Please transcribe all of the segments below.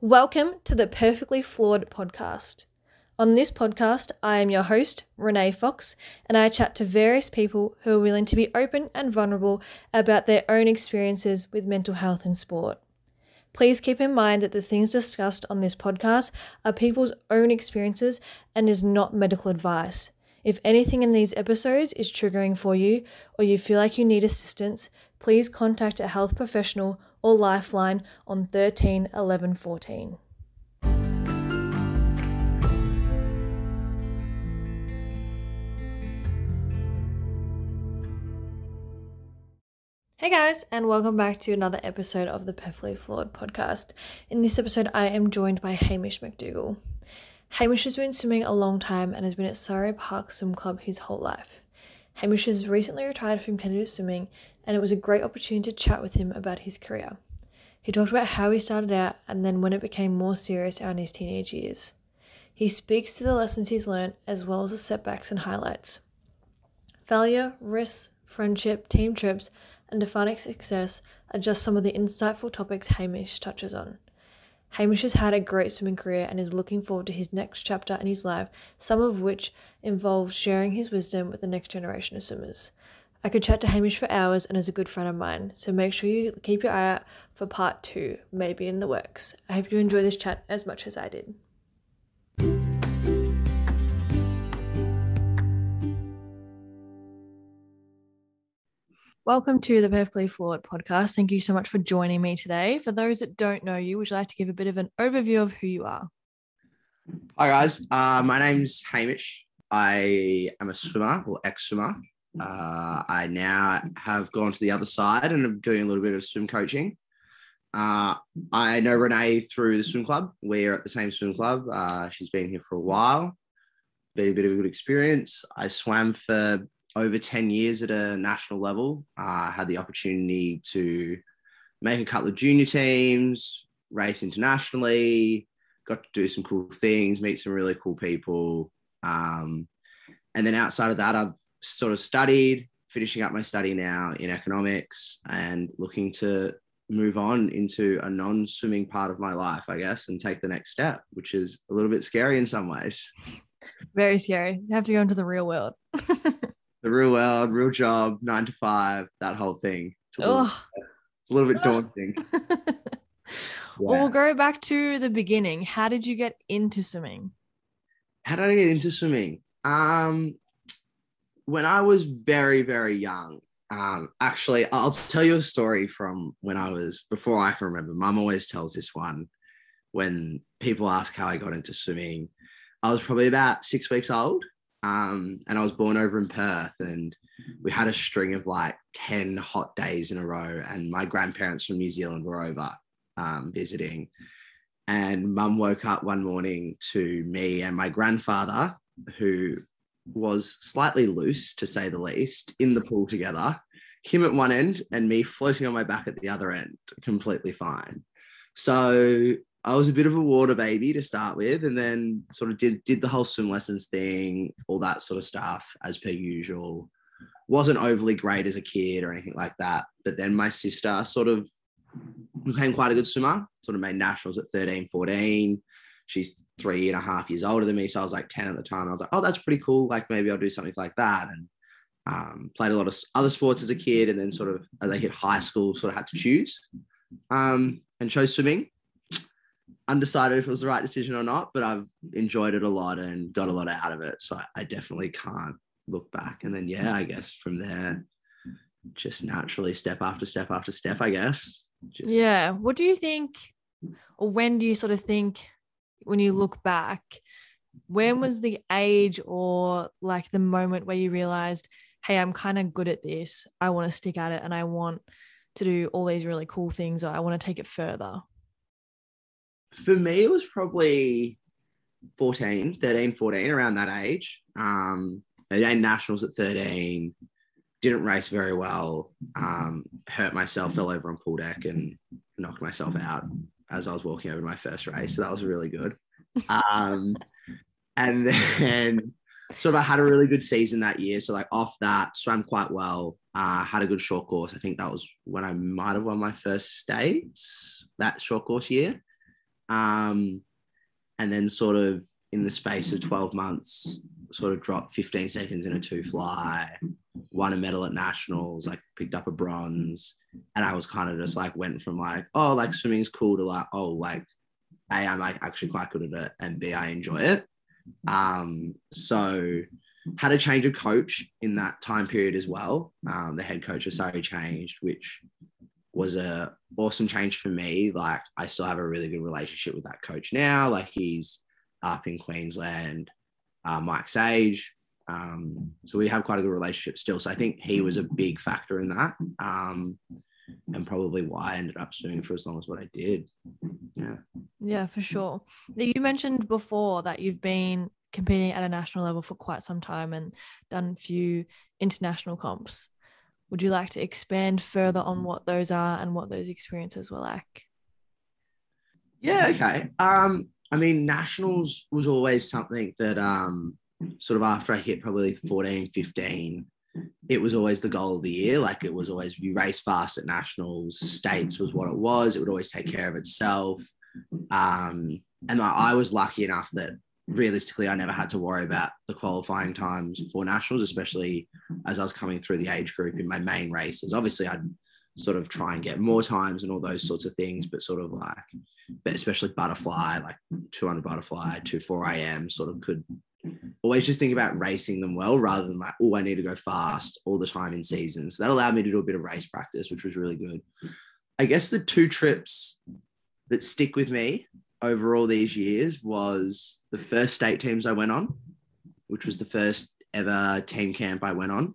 Welcome to the Perfectly Flawed podcast. On this podcast, I am your host, Renee Fox, and I chat to various people who are willing to be open and vulnerable about their own experiences with mental health in sport. Please keep in mind that the things discussed on this podcast are people's own experiences and is not medical advice. If anything in these episodes is triggering for you or you feel like you need assistance, please contact a health professional or Lifeline on 13 11 14. Hey guys, and welcome back to another episode of the Perfectly Flawed podcast. In this episode, I am joined by Hamish McDougall. Hamish has been swimming a long time and has been at Surrey Park Swim Club his whole life. Hamish has recently retired from competitive swimming, and it was a great opportunity to chat with him about his career. He talked about how he started out and then when it became more serious out in his teenage years. He speaks to the lessons he's learned as well as the setbacks and highlights. Failure, risks, friendship, team trips, and defining success are just some of the insightful topics Hamish touches on. Hamish has had a great swimming career and is looking forward to his next chapter in his life, some of which involves sharing his wisdom with the next generation of swimmers. I could chat to Hamish for hours and is a good friend of mine, so make sure you keep your eye out for part two, maybe in the works. I hope you enjoy this chat as much as I did. Welcome to the Perfectly Flawed podcast. Thank you so much for joining me today. For those that don't know you, would you like to give a bit of an overview of who you are? Hi, guys. Uh, my name's Hamish. I am a swimmer or ex swimmer. Uh, I now have gone to the other side and I'm doing a little bit of swim coaching. Uh, I know Renee through the swim club. We're at the same swim club. Uh, she's been here for a while. Been a bit of a good experience. I swam for over 10 years at a national level. I uh, had the opportunity to make a couple of junior teams, race internationally, got to do some cool things, meet some really cool people. Um, and then outside of that, I've sort of studied, finishing up my study now in economics and looking to move on into a non swimming part of my life, I guess, and take the next step, which is a little bit scary in some ways. Very scary. You have to go into the real world. the real world, real job, nine to five, that whole thing. It's a little, it's a little bit daunting. yeah. Well, we'll go back to the beginning. How did you get into swimming? How did I get into swimming? Um, when I was very, very young, um, actually, I'll tell you a story from when I was before I can remember. Mum always tells this one when people ask how I got into swimming. I was probably about six weeks old, um, and I was born over in Perth, and we had a string of like 10 hot days in a row. And my grandparents from New Zealand were over um, visiting. And mum woke up one morning to me and my grandfather, who was slightly loose to say the least, in the pool together, him at one end and me floating on my back at the other end, completely fine. So I was a bit of a water baby to start with, and then sort of did did the whole swim lessons thing, all that sort of stuff as per usual. Wasn't overly great as a kid or anything like that. But then my sister sort of became quite a good swimmer, sort of made nationals at 13, 14. She's three and a half years older than me. So I was like 10 at the time. I was like, oh, that's pretty cool. Like maybe I'll do something like that. And um, played a lot of other sports as a kid. And then sort of as I hit high school, sort of had to choose um, and chose swimming undecided if it was the right decision or not, but I've enjoyed it a lot and got a lot out of it. So I, definitely can't look back. And then, yeah, I guess from there, just naturally step after step after step, I guess. Just... Yeah. What do you think, or when do you sort of think when you look back, when was the age or like the moment where you realized, hey, I'm kind of good at this. I want to stick at it and I want to do all these really cool things or I want to take it further? for me, it was probably 14, 13, 14, around that age. Um, I did nationals at 13, didn't race very well, um, hurt myself, fell over on pool deck and knocked myself out as I was walking over my first race. So that was really good. Um, and then sort of I had a really good season that year. So like off that, swam quite well. Uh, had a good short course. I think that was when I might have won my first states that short course year. Um, and then sort of in the space of 12 months, sort of dropped 15 seconds in a two fly, won a medal at nationals, like picked up a bronze. And I was kind of just like went from like, oh, like swimming's cool to like, oh, like A, I'm like actually quite good at it, and B, I enjoy it. Um, so had a change of coach in that time period as well. Um, the head coach of Surrey changed, which was a awesome change for me. Like I still have a really good relationship with that coach now. Like he's up in Queensland, uh, Mike Sage. Um, so we have quite a good relationship still. So I think he was a big factor in that. Um, and probably why I ended up swimming for as long as what I did. Yeah. Yeah, for sure. You mentioned before that you've been competing at a national level for quite some time and done a few international comps. Would you like to expand further on what those are and what those experiences were like? Yeah, okay. Um, I mean, nationals was always something that um, sort of after I hit probably 14, 15, it was always the goal of the year. Like it was always you race fast at nationals, states was what it was. It would always take care of itself. Um, and I, was lucky enough that realistically I never had to worry about the qualifying times for nationals, especially as I was coming through the age group in my main races. Obviously, I'd sort of try and get more times and all those sorts of things, but sort of like, but especially butterfly, like 200 butterfly, 2 4 IM, sort of could always just think about racing them well rather than like, oh, I need to go fast all the time in seasons. So that allowed me to do a bit of race practice, which was really good. I guess the two trips that stick with me over all these years was the first state teams I went on, which was the first ever team camp I went on.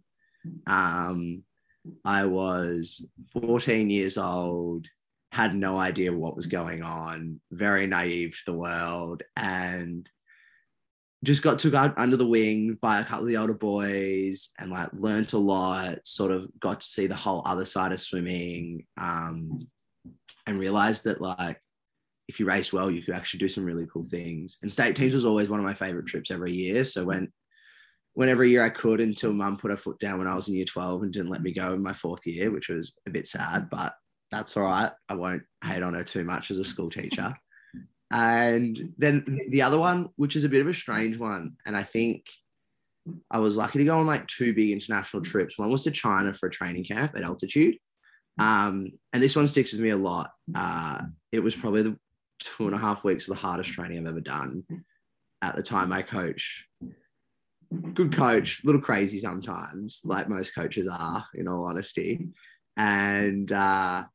Um, I was 14 years old, had no idea what was going on, very naive to the world, and just got took out under the wing by a couple of the older boys and like learned a lot, sort of got to see the whole other side of swimming um, and realized that like if you race well, you could actually do some really cool things. And state teams was always one of my favorite trips every year. So when went every year I could until mum put her foot down when I was in year 12 and didn't let me go in my fourth year, which was a bit sad, but that's all right. I won't hate on her too much as a school teacher. And then the other one, which is a bit of a strange one, and I think I was lucky to go on like two big international trips. One was to China for a training camp at altitude. Um, and this one sticks with me a lot. Uh, it was probably the two and a half weeks of the hardest training I've ever done. At the time, my coach good coach, a little crazy sometimes, like most coaches are, in all honesty. And uh,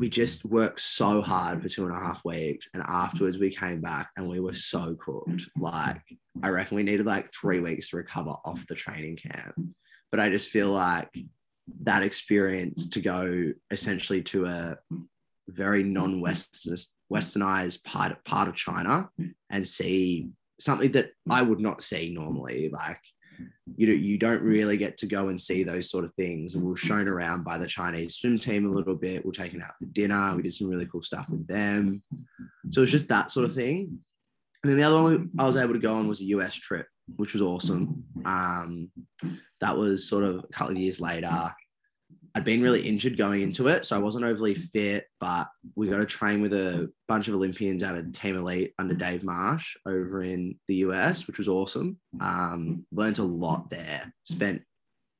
we just worked so hard for two and a half weeks. And afterwards, we came back and we were so cooked. Like, I reckon we needed like three weeks to recover off the training camp. But I just feel like that experience to go essentially to a very non-westernized part, part of China and see something that I would not see normally. Like, you know, you don't really get to go and see those sort of things. And we are shown around by the Chinese swim team a little bit. We are taken out for dinner. We did some really cool stuff with them. So it's just that sort of thing. And then the other one I was able to go on was a US trip, which was awesome. Um, that was sort of a couple of years later. I'd been really injured going into it, so I wasn't overly fit. But we got to train with a bunch of Olympians out of Team Elite under Dave Marsh over in the US, which was awesome. Um, learned a lot there. Spent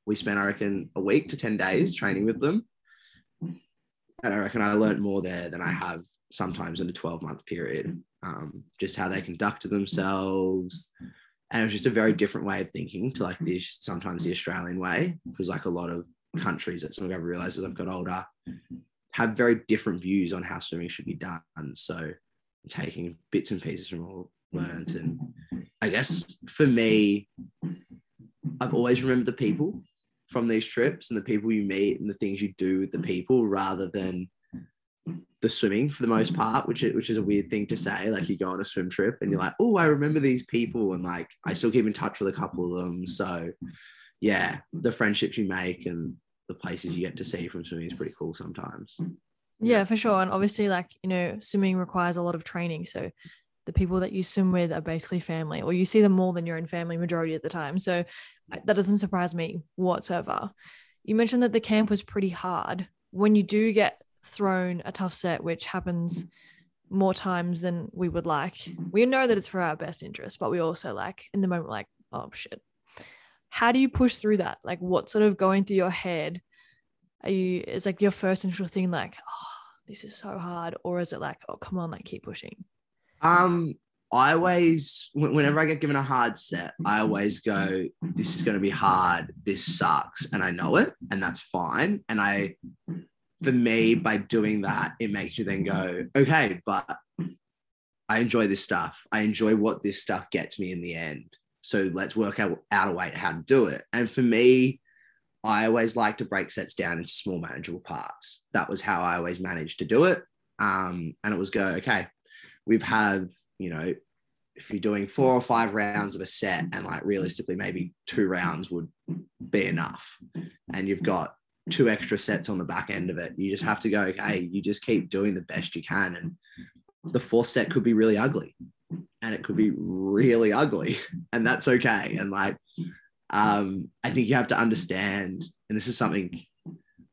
we spent I reckon a week to ten days training with them, and I reckon I learned more there than I have sometimes in a twelve month period. Um, just how they conducted themselves, and it was just a very different way of thinking to like the sometimes the Australian way because like a lot of countries that some of I've realized as I've got older mm-hmm. have very different views on how swimming should be done. So taking bits and pieces from all learned. And I guess for me, I've always remembered the people from these trips and the people you meet and the things you do with the people rather than the swimming for the most part, which is, which is a weird thing to say. Like you go on a swim trip and you're like, oh, I remember these people, and like I still keep in touch with a couple of them. So yeah, the friendships you make and the places you get to see from swimming is pretty cool sometimes. Yeah, for sure. And obviously, like, you know, swimming requires a lot of training. So the people that you swim with are basically family, or you see them more than your own family majority of the time. So that doesn't surprise me whatsoever. You mentioned that the camp was pretty hard. When you do get thrown a tough set, which happens more times than we would like. We know that it's for our best interest, but we also like in the moment, like, oh shit. How do you push through that? Like, what sort of going through your head? Are you, is like your first initial thing, like, oh, this is so hard? Or is it like, oh, come on, like, keep pushing? Um, I always, whenever I get given a hard set, I always go, this is going to be hard. This sucks. And I know it, and that's fine. And I, for me, by doing that, it makes you then go, okay, but I enjoy this stuff. I enjoy what this stuff gets me in the end. So let's work out, out a way how to do it. And for me, I always like to break sets down into small, manageable parts. That was how I always managed to do it. Um, and it was go, okay, we've have you know, if you're doing four or five rounds of a set and like realistically maybe two rounds would be enough and you've got two extra sets on the back end of it you just have to go okay you just keep doing the best you can and the fourth set could be really ugly and it could be really ugly and that's okay and like um i think you have to understand and this is something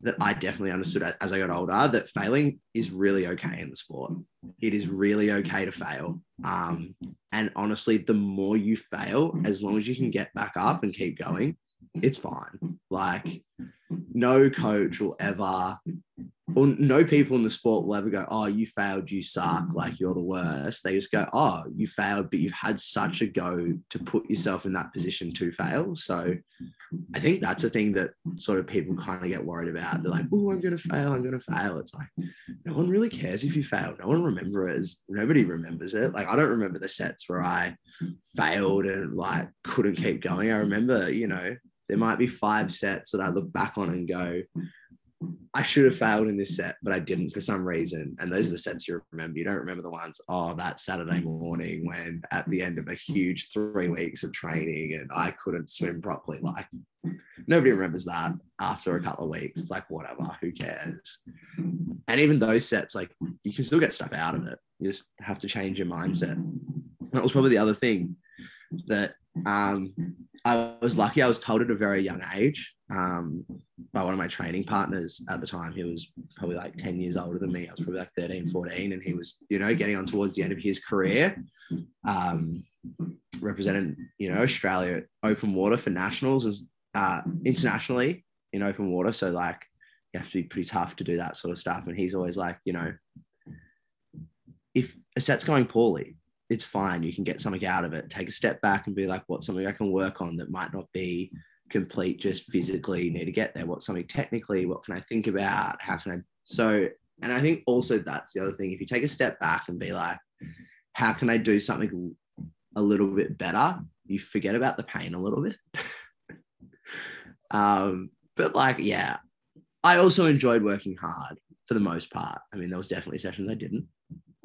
that I definitely understood as I got older that failing is really okay in the sport. It is really okay to fail. Um, and honestly, the more you fail, as long as you can get back up and keep going, it's fine. Like, no coach will ever well, no people in the sport will ever go, Oh, you failed, you suck, mm. like you're the worst. They just go, Oh, you failed, but you've had such a go to put yourself in that position to fail. So I think that's a thing that sort of people kind of get worried about. They're like, Oh, I'm gonna fail, I'm gonna fail. It's like no one really cares if you fail. No one remembers nobody remembers it. Like I don't remember the sets where I failed and like couldn't keep going. I remember, you know, there might be five sets that I look back on and go, I should have failed in this set, but I didn't for some reason. And those are the sets you remember. You don't remember the ones, oh, that Saturday morning when at the end of a huge three weeks of training and I couldn't swim properly. Like nobody remembers that after a couple of weeks. It's like, whatever, who cares? And even those sets, like you can still get stuff out of it. You just have to change your mindset. That was probably the other thing that um, I was lucky. I was told at a very young age um, by one of my training partners at the time. He was probably like 10 years older than me. I was probably like 13, 14, and he was, you know, getting on towards the end of his career, um, representing, you know, Australia open water for nationals and uh, internationally in open water. So, like, you have to be pretty tough to do that sort of stuff. And he's always like, you know, if a set's going poorly, it's fine. You can get something out of it. Take a step back and be like, what's something I can work on that might not be complete just physically need to get there? What's something technically? What can i think about? How can i so and i think also that's the other thing. If you take a step back and be like how can i do something a little bit better? You forget about the pain a little bit. Um but like yeah i also enjoyed working hard for the most part. I mean there was definitely sessions i didn't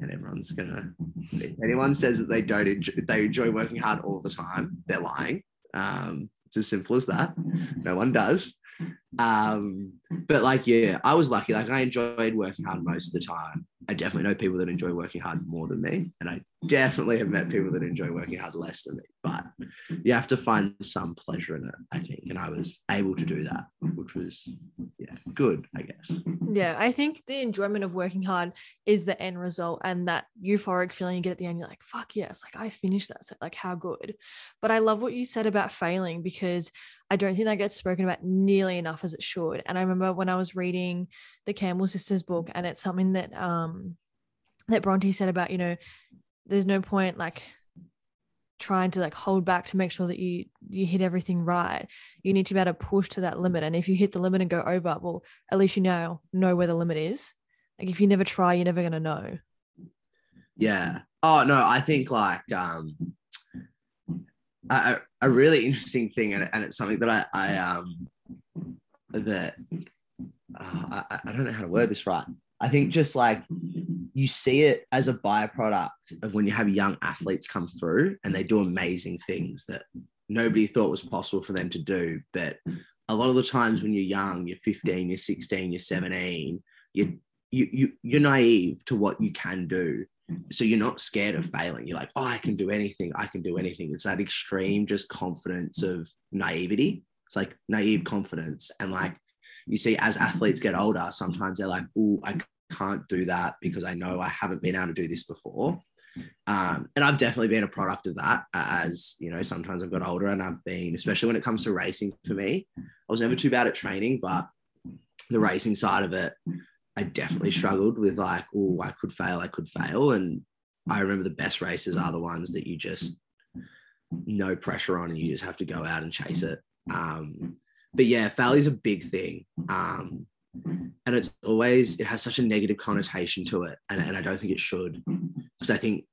and everyone's gonna if anyone says that they don't enjoy they enjoy working hard all the time they're lying. Um it's as simple as that. No one does. Um, but like, yeah, I was lucky. Like, I enjoyed working hard most of the time. I definitely know people that enjoy working hard more than me, and I definitely have met people that enjoy working hard less than me. But you have to find some pleasure in it, I think, and I was able to do that, which was yeah, good, I guess. Yeah, I think the enjoyment of working hard is the end result, and that euphoric feeling you get at the end. You're like, "Fuck yes!" Like I finished that set. Like how good. But I love what you said about failing because I don't think that gets spoken about nearly enough as it should. And I remember when I was reading the Campbell sisters book, and it's something that um that Bronte said about, you know, there's no point like trying to like hold back to make sure that you you hit everything right. You need to be able to push to that limit. And if you hit the limit and go over, well, at least you now know where the limit is. Like if you never try, you're never gonna know. Yeah. Oh no, I think like um a, a really interesting thing, and, and it's something that I, I um that uh, I, I don't know how to word this right. I think just like you see it as a byproduct of when you have young athletes come through and they do amazing things that nobody thought was possible for them to do. But a lot of the times when you're young, you're 15, you're 16, you're 17, you you you you're naive to what you can do so you're not scared of failing. You're like oh i can do anything. I can do anything. It's that extreme just confidence of naivety. It's like naive confidence. And like you see as athletes get older sometimes they're like oh i can't do that because I know I haven't been able to do this before. Um, and I've definitely been a product of that as you know, sometimes I've got older and I've been, especially when it comes to racing for me, I was never too bad at training, but the racing side of it, I definitely struggled with like, oh, I could fail, I could fail. And I remember the best races are the ones that you just no pressure on and you just have to go out and chase it. Um, but yeah, failure is a big thing. Um, and it's always, it has such a negative connotation to it. And, and I don't think it should, because I think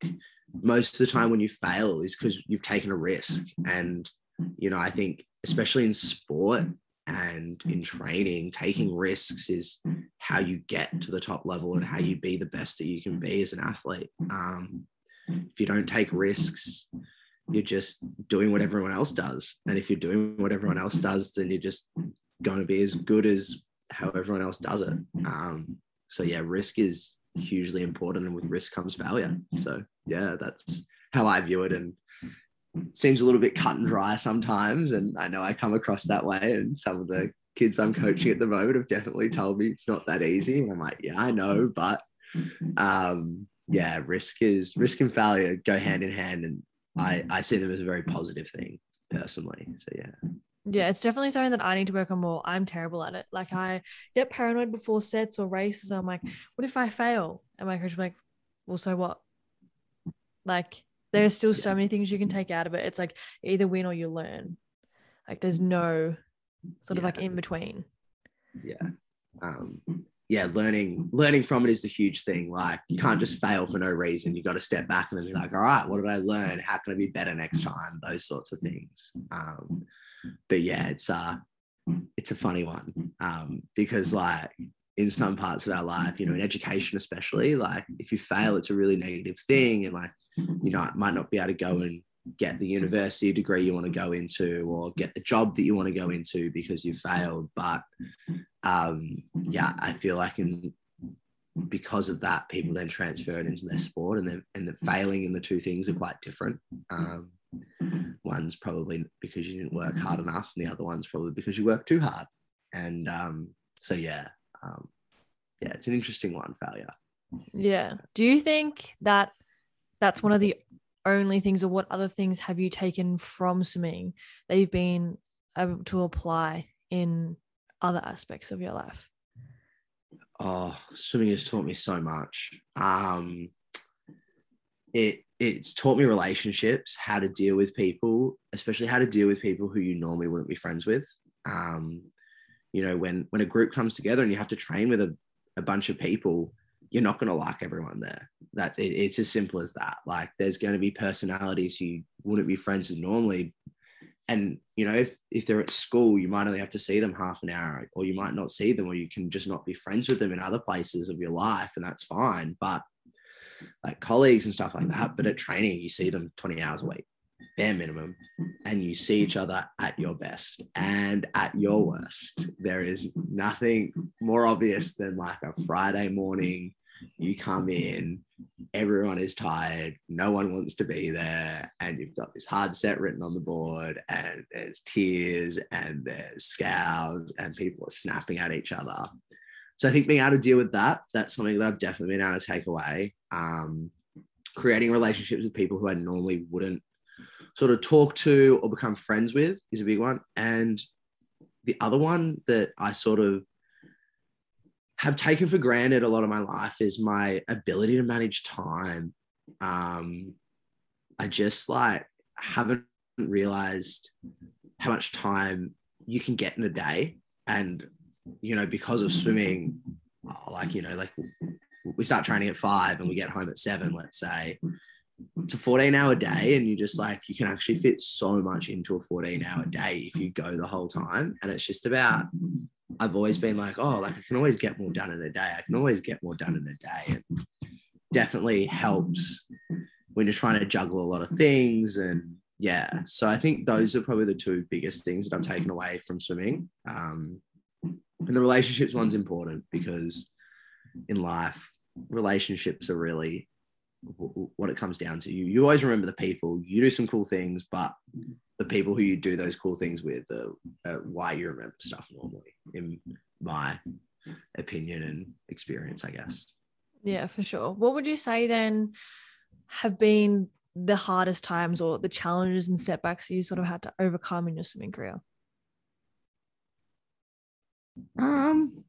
most of the time when you fail is because you've taken a risk. And, you know, I think, especially in sport, and in mm-hmm. training, taking mm-hmm. risks is how you get to the top level and how mm-hmm. you be the best that you can be as an athlete. Um, if you don't take risks, you're just doing what everyone else does. And if you're doing what everyone else does, then you're just going to be as good as how everyone else does it. Um, so, yeah, risk is hugely important. And with risk comes failure. So, yeah, that's how I view it. And seems a little bit cut and dry sometimes. And I know I come across that way. And some of the kids I'm coaching at the moment have definitely told me it's not that easy. And I'm like, yeah, I know, but um, yeah, risk is risk and failure go hand in hand. And I, I see them as a very positive thing personally. So yeah. Yeah, it's definitely something that I need to work on more. I'm terrible at it. Like I get paranoid before sets or races. I'm like, what if I fail? And my coach like, well, so what? Like there's still so many things you can take out of it. It's like either win or you learn. Like there's no sort of like in between. Yeah. Um, yeah, learning learning from it is the huge thing. Like you can't just fail for no reason. You got to step back and then be like, all right, what did I learn? How can I be better next time? Those sorts of things. Um, but yeah, it's uh it's a funny one. Um, because like in some parts of our life, you know, in education especially, like if you fail, it's a really negative thing. And like, you know, might not be able to go and get the university degree you want to go into or get the job that you want to go into because you failed. But um, yeah, I feel like in because of that, people then transfer it into their sport and then and the failing in the two things are quite different. Um, one's probably because you didn't work hard enough, and the other one's probably because you worked too hard. And um, so yeah, um, yeah, it's an interesting one, failure. Yeah. Do you think that that's one of the only things, or what other things have you taken from swimming that you've been able to apply in other aspects of your life? Oh, swimming has taught me so much. Um, it it's taught me relationships, how to deal with people, especially how to deal with people who you normally wouldn't be friends with. Um, you know when when a group comes together and you have to train with a, a bunch of people you're not going to like everyone there. That it, it's as simple as that. Like there's going to be personalities you wouldn't be friends with normally. And you know if if they're at school you might only have to see them half an hour or you might not see them or you can just not be friends with them in other places of your life and that's fine. But like colleagues and stuff like that but at training you see them 20 hours a week bare minimum, and you see each other at your best and at your worst. There is nothing more obvious than like a Friday morning. You come in, everyone is tired, no one wants to be there, and you've got this hard set written on the board, and there's tears and there's scowls, and people are snapping at each other. So I think being able to deal with that, that's something that I've definitely been able to take away. Um, creating relationships with people who I normally wouldn't sort of talk to or become friends with is a big one. And the other one that I sort of have taken for granted a lot of my life is my ability to manage time. Um, I just like haven't realized how much time you can get in a day. And, you know, because of swimming, like, you know, like we start training at five and we get home at seven, let's say it's a 14 hour day and you just like you can actually fit so much into a 14 hour day if you go the whole time. And it's just about i've always been like oh like i can always get more done in a day. I can always get more done in a day. And definitely helps when you're trying to juggle a lot of things. And yeah so i think those are probably the two biggest things that i've taken away from swimming. Um, and the relationships one's important because in life relationships are really what it comes down to. You, you always remember the people. You do some cool things, but the people who you do those cool things with are, are why you remember stuff normally, in my opinion and experience, I guess. Yeah, for sure. What would you say then have been the hardest times or the challenges and setbacks you sort of had to overcome in your swimming career? Um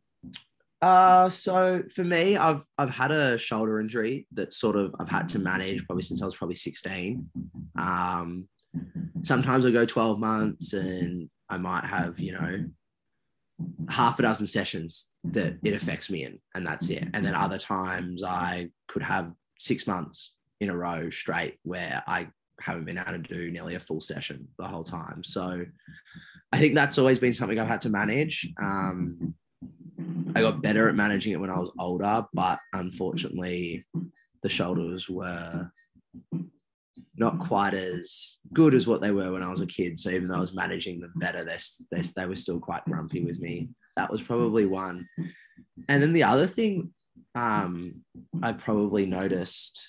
uh so for me I've I've had a shoulder injury that sort of I've had to manage probably since I was probably 16. Um sometimes I go 12 months and I might have, you know, half a dozen sessions that it affects me in, and that's it. And then other times I could have six months in a row straight where I haven't been able to do nearly a full session the whole time. So I think that's always been something I've had to manage. Um, I got better at managing it when I was older, but unfortunately, the shoulders were not quite as good as what they were when I was a kid. So even though I was managing them better, they, they, they were still quite grumpy with me. That was probably one. And then the other thing um, I probably noticed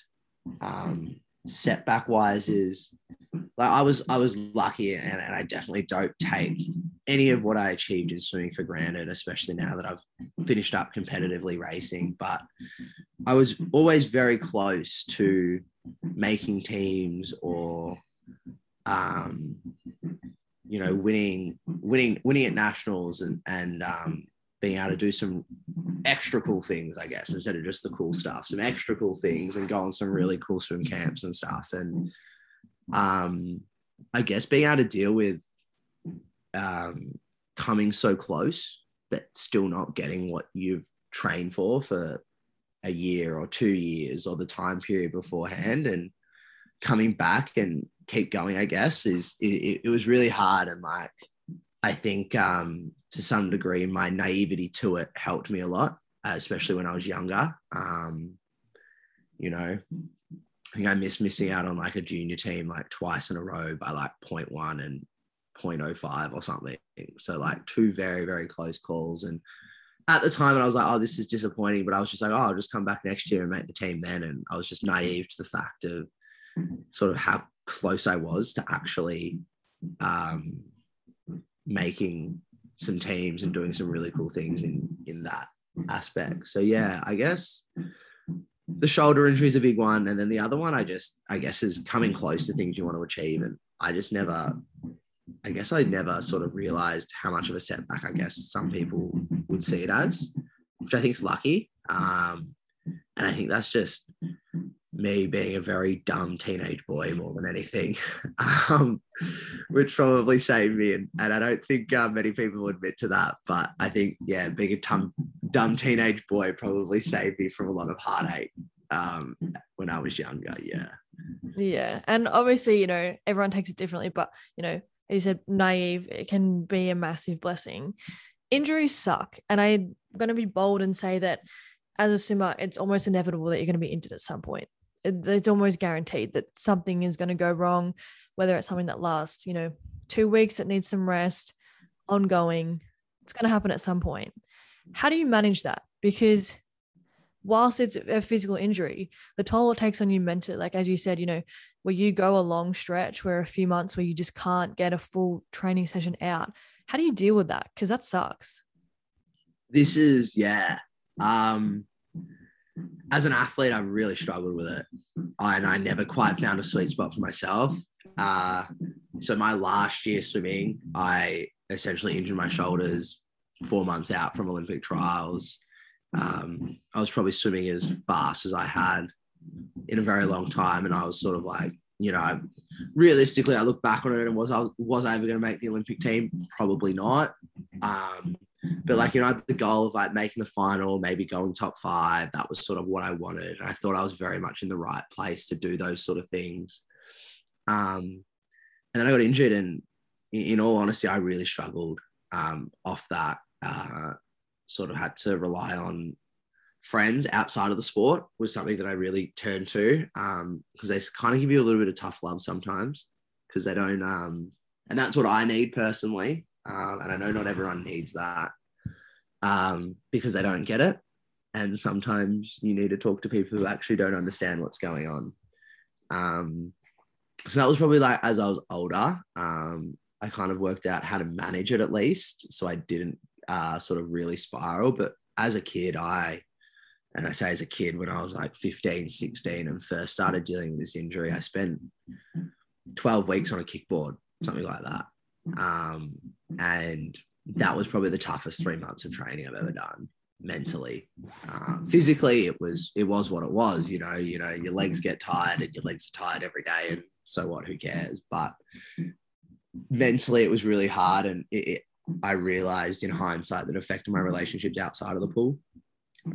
um, setback wise is like I was I was lucky and, and I definitely don't take any of what I achieved in swimming for granted, especially now that I've finished up competitively racing. But I was always very close to making teams or um, you know winning winning winning at nationals and and um, being able to do some extra cool things i guess instead of just the cool stuff some extra cool things and go on some really cool swim camps and stuff and um i guess being able to deal with um coming so close but still not getting what you've trained for for a year or two years or the time period beforehand and coming back and keep going i guess is it, it was really hard. And like i think um to some degree my naivety to it helped me a lot especially when i was younger. Um you know i think i missed missing out on like a junior team like twice in a row by like 0.1 and 0.05 or something so like two very very close calls and at the time, I was like, oh, this is disappointing. But I was just like, oh, I'll just come back next year and make the team then. And I was just naive to the fact of sort of how close I was to actually um, making some teams and doing some really cool things in in that aspect. So yeah, I guess the shoulder injury is a big one, and then the other one, I just I guess is coming close to things you want to achieve, and I just never I guess I never sort of realized how much of a setback I guess some people would see it as, which I think is lucky. Um, and I think that's just me being a very dumb teenage boy more than anything, um, which probably saved me. And, and I don't think uh, many people admit to that. But I think, yeah, being a dumb, dumb teenage boy probably saved me from a lot of heartache um, when I was younger. Yeah. Yeah. And obviously, you know, everyone takes it differently, but, you know, he said naive it can be a massive blessing injuries suck and i'm going to be bold and say that as a swimmer it's almost inevitable that you're going to be injured at some point it's almost guaranteed that something is going to go wrong whether it's something that lasts you know two weeks that needs some rest ongoing it's going to happen at some point how do you manage that because whilst it's a physical injury, the toll it takes on you mentally, like as you said, you know, where you go a long stretch where a few months where you just can't get a full training session out. How do you deal with that? Because that sucks. This is, yeah. Um, as an athlete, I really struggled with it. I, and I never quite found a sweet spot for myself. Uh, so my last year swimming, I essentially injured my shoulders four months out from Olympic trials. Um, I was probably swimming as fast as I had in a very long time, and I was sort of like, you know, realistically, I look back on it and was I was I ever going to make the Olympic team? Probably not. Um, but like you know, the goal of like making the final, maybe going top five, that was sort of what I wanted. And I thought I was very much in the right place to do those sort of things. Um, and then I got injured, and in, all honesty, I really struggled um, off that. Uh, sort of had to rely on friends outside of the sport was something that I really turned to because um, they kind of give you a little bit of tough love sometimes because they don't, um, and that's what I need personally. Um, and I know not everyone needs that um, because they don't get it. And sometimes you need to talk to people who actually don't understand what's going on. Um, so that was probably like as I was older, um, I kind of worked out how to manage it at least. So I didn't uh, sort of really spiral. But as a kid, I, and I say as a kid, when I was like 15, 16 and first started dealing with this injury, I spent 12 weeks on a kickboard, something like that. Um, and that was probably the toughest three months of training I've ever done mentally. Uh, physically, it was it was what it was. You know, you know, your legs get tired and your legs are tired every day, and so what? Who cares? But mentally, it was really hard, and it, it, I realized in hindsight that affected my relationships outside of the pool,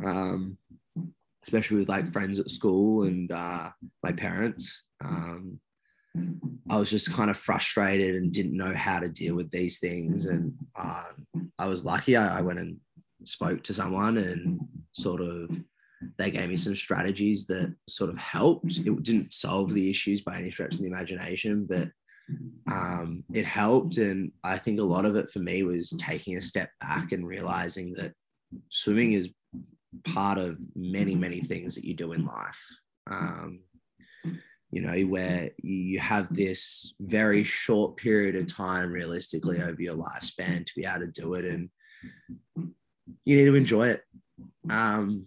um, especially with like friends at school and uh, my parents. Um, I was just kind of frustrated and didn't know how to deal with these things. And um, I was lucky. I, I, went and spoke to someone and sort of they gave me some strategies that sort of helped. It didn't solve the issues by any stretch of the imagination, but um, it helped. And I think a lot of it for me was taking a step back and realizing that swimming is part of many, many things that you do in life. Um, you know, where you have this very short period of time realistically over your lifespan to be able to do it. And you need to enjoy it. Um,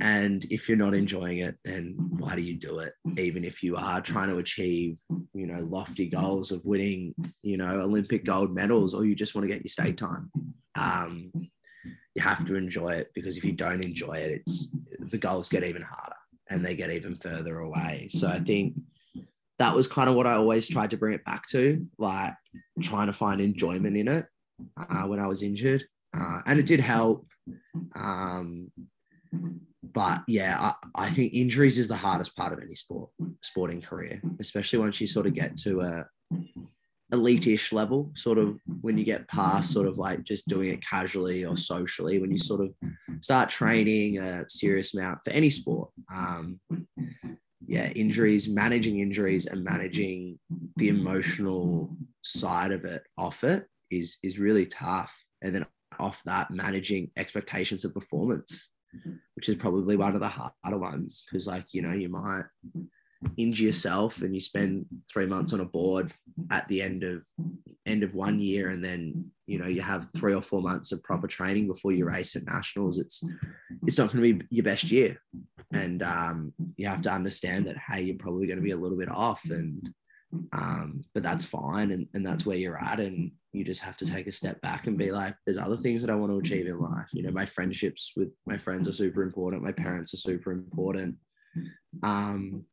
and if you're not enjoying it, then why do you do it? Even if you are trying to achieve, you know, lofty goals of winning, you know, Olympic gold medals, or you just want to get your state time. Um, you have to enjoy it because if you don't enjoy it, it's the goals get even harder and they get even further away. So I think that was kind of what I always tried to bring it back to, like trying to find enjoyment in it uh, when I was injured. Uh, and it did help. Um, but yeah, I, I, think injuries is the hardest part of any sport, sporting career, especially once you sort of get to a elite-ish level, sort of when you get past sort of like just doing it casually or socially, when you sort of start training a serious amount for any sport. Um, yeah, injuries, managing injuries and managing the emotional side of it off it is is really tough. And then off that, managing expectations of performance, which is probably one of the harder ones. Cause like, you know, you might injure yourself and you spend three months on a board at the end of end of one year and then you know you have three or four months of proper training before you race at nationals it's it's not going to be your best year. And um, you have to understand that hey you're probably going to be a little bit off and um, but that's fine and, and that's where you're at and you just have to take a step back and be like there's other things that i want to achieve in life. You know my friendships with my friends are super important my parents are super important. Um,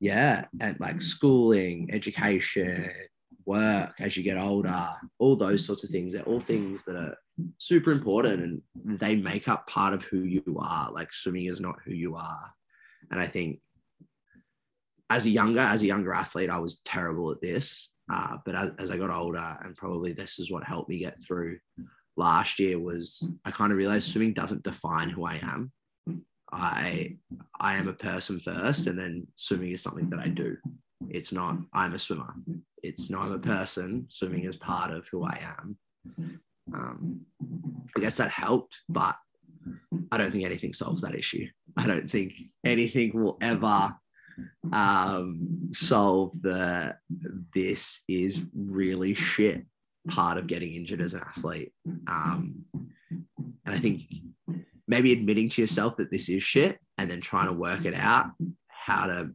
yeah, and like mm. schooling, education, mm-hmm. work as you get older, all those sorts of things. They're all things that are super important and mm. they make up part of who you are. Like swimming is not who you are. And I think as a younger, as a younger athlete, I was terrible at this. Uh, but as, as I got older, and probably this is what helped me get through last year, was I kind of realized swimming doesn't define who I am. I I am a person first, and then swimming is something that I do. It's not I'm a swimmer. It's not I'm a person. Swimming is part of who I am. Um, I guess that helped, but I don't think anything solves that issue. I don't think anything will ever um, solve the this is really shit part of getting injured as an athlete. Um, and I think maybe admitting to yourself that this is shit and then trying to work it out how to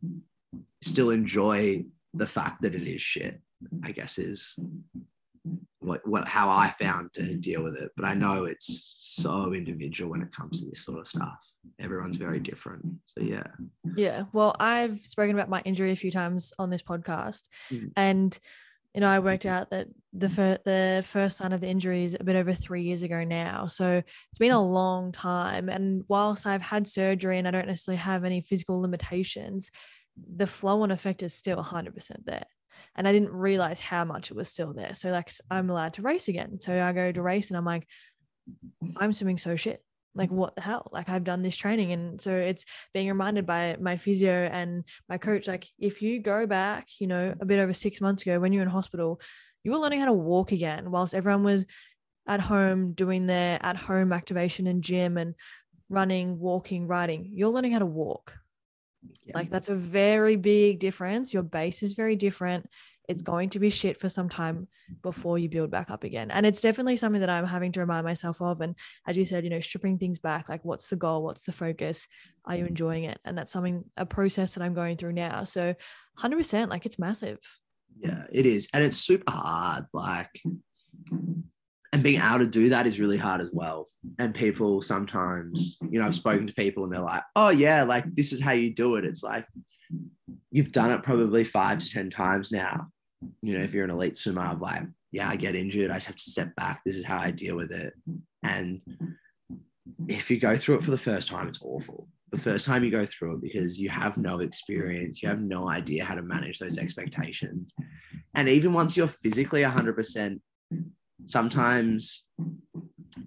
still enjoy the fact that it is shit i guess is what, what how i found to deal with it. But i know it's so individual when it comes to this sort of stuff. Everyone's very different. So yeah. Yeah. Well i've spoken about my injury a few times on this podcast mm. and you know, I worked out that the fir- the first sign of the injury is a bit over three years ago now. So it's been a mm. long time. And whilst I've had surgery and I don't necessarily have any physical limitations, the flow on effect is still 100% there. And I didn't realize how much it was still there. So, like, I'm allowed to race again. So I go to race and I'm like, I'm swimming so shit like what the hell? Like i've done this training and so it's being reminded by my physio and my coach like if you go back you know a bit over six months ago when you're in hospital you were learning how to walk again whilst everyone was at home doing their at home activation and gym and running walking riding you're learning how to walk. Yeah. like that's a very big difference. Your base is very different it's going to be shit for some time before you build back up again. And it's definitely something that I'm having to remind myself of. And as you said, you know, stripping things back, like what's the goal? What's the focus? Are you enjoying it? And that's something, a process that I'm going through now. So 100%, like it's massive. Yeah, it is. And it's super hard. Like, and being able to do that is really hard as well. And people sometimes, you know, I've spoken to people and they're like, oh, yeah, like this is how you do it. It's like, you've done it probably five to 10 times now. You know, if you're an elite swimmer, I'm like, yeah, I get injured. I just have to step back. This is how I deal with it. And if you go through it for the first time, it's awful. The first time you go through it because you have no experience, you have no idea how to manage those expectations. And even once you're physically 100%, sometimes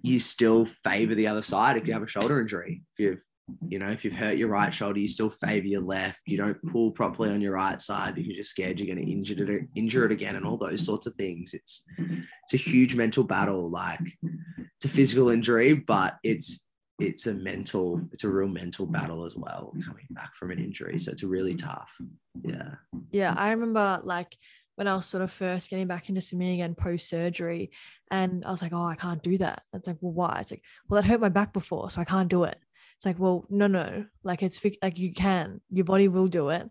you still favor the other side if you have a shoulder injury. If you've, you know, if you've hurt your right shoulder, you still favor your left. You don't pull properly on your right side because you're scared you're going to injure it, injure it again, and all those sorts of things. It's it's a huge mental battle. Like it's a physical injury, but it's it's a mental, it's a real mental battle as well coming back from an injury. So it's really tough. Yeah. Yeah, I remember like when I was sort of first getting back into swimming again post surgery. And I was like, oh, I can't do that. It's like, well, why? It's like, well, that hurt my back before, so I can't do it. It's like, well, no, no, like it's like you can, your body will do it.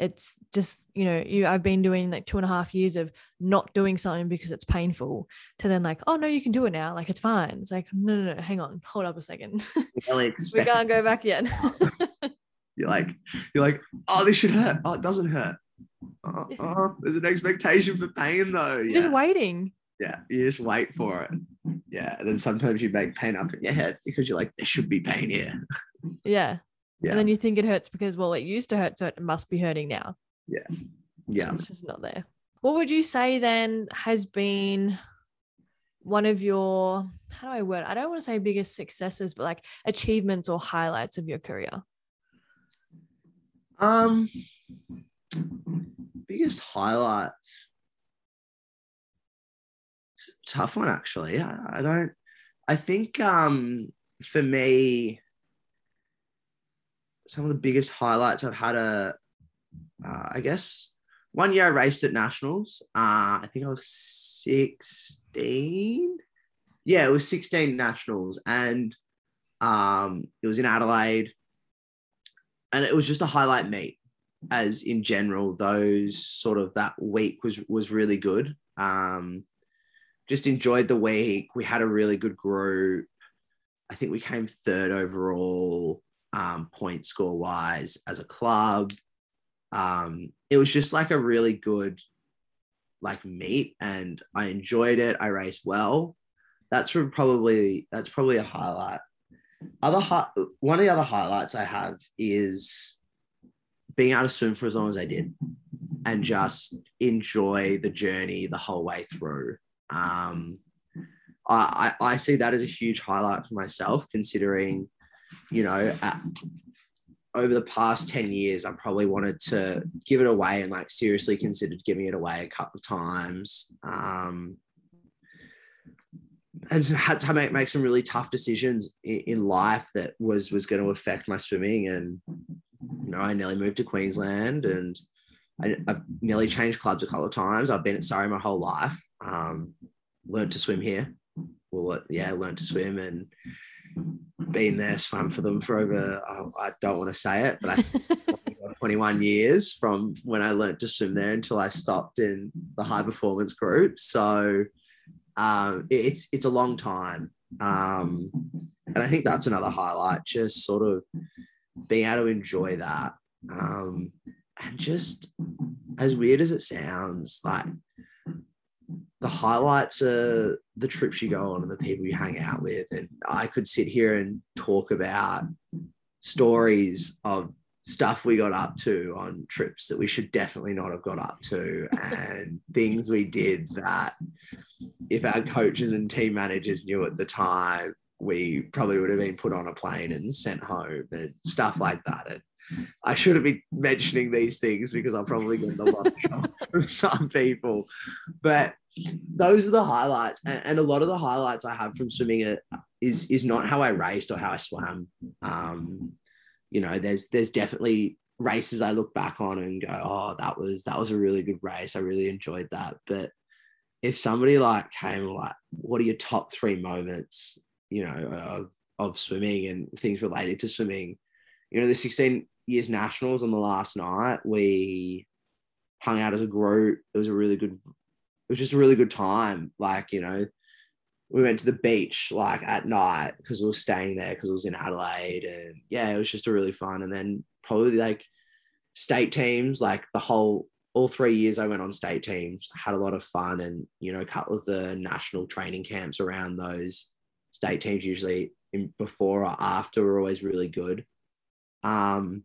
It's just, you know, you I've been doing like two and a half years of not doing something because it's painful to then like, oh no, you can do it now. Like it's fine. It's like, no, no, no, hang on, hold up a second. we can't go back yet. you're like, you're like, oh, this should hurt. Oh, it doesn't hurt uh, uh, there's an expectation for pain though. You're yeah. just waiting. Yeah, you just wait for it. Yeah, and then sometimes you make pain up in your head because you're like, there should be pain here. Yeah. Yeah. And then you think it hurts because well, it used to hurt, so it must be hurting now. Yeah. Yeah. It's just not there. What would you say then has been one of your how do I word? I don't want to say biggest successes, but like achievements or highlights of your career. Um biggest highlights. Tough one actually. I, I don't. I think um, for me, some of the biggest highlights I've had a, uh, I guess one year I raced at nationals. Uh, I think I was sixteen. Yeah, it was sixteen nationals, and um, it was in Adelaide, and it was just a highlight meet as in general, those sort of that week was was really good. Um, just enjoyed the week. We had a really good group. I think we came third overall um, point score wise as a club. Um, it was just like a really good like meet, and I enjoyed it. I raced well. That's probably that's probably a highlight. Other hi- one of the other highlights I have is being able to swim for as long as I did and just enjoy the journey the whole way through. Um, I, I see that as a huge highlight for myself, considering, you know, at, over the past 10 years, I probably wanted to give it away and like seriously considered giving it away a couple of times. Um, and had to make, make some really tough decisions in, in life that was was going to affect my swimming and you know, I nearly moved to Queensland and I, have nearly changed clubs a couple of times. I've been at Surrey my whole life. Um, learned to swim here. Well, yeah, learned to swim and been there, swam for them for over, oh, I don't want to say it, but I 21 years from when I learned to swim there until I stopped in the high performance group. So um, it's, it's a long time. Um, and I think that's another highlight, just sort of being able to enjoy that. Um, and just as weird as it sounds, like the highlights are the trips you go on and the people you hang out with. And I could sit here and talk about stories of stuff we got up to on trips that we should definitely not have got up to and things we did that if our coaches and team managers knew at the time we probably would have been put on a plane and sent home and stuff like that. And I shouldn't be mentioning these things because I'm probably going to love from some people. But those are the highlights. And, and, a lot of the highlights I have from swimming is is not how I raced or how I swam. Um, you know, there's there's definitely races I look back on and go, oh, that was that was a really good race. I really enjoyed that. But if somebody like came like, what are your top three moments, you know, of, of swimming and things related to swimming? You know, the 16 years nationals on the last night, we hung out as a group. It was a really good, was just a really good time. Like, you know, we went to the beach like at night because we were staying there because it was in Adelaide. And yeah, it was just a really fun. And then probably like state teams, like the whole all three years I went on state teams, had a lot of fun, and you know, a couple of the national training camps around those state teams, usually in before or after, were always really good. Um,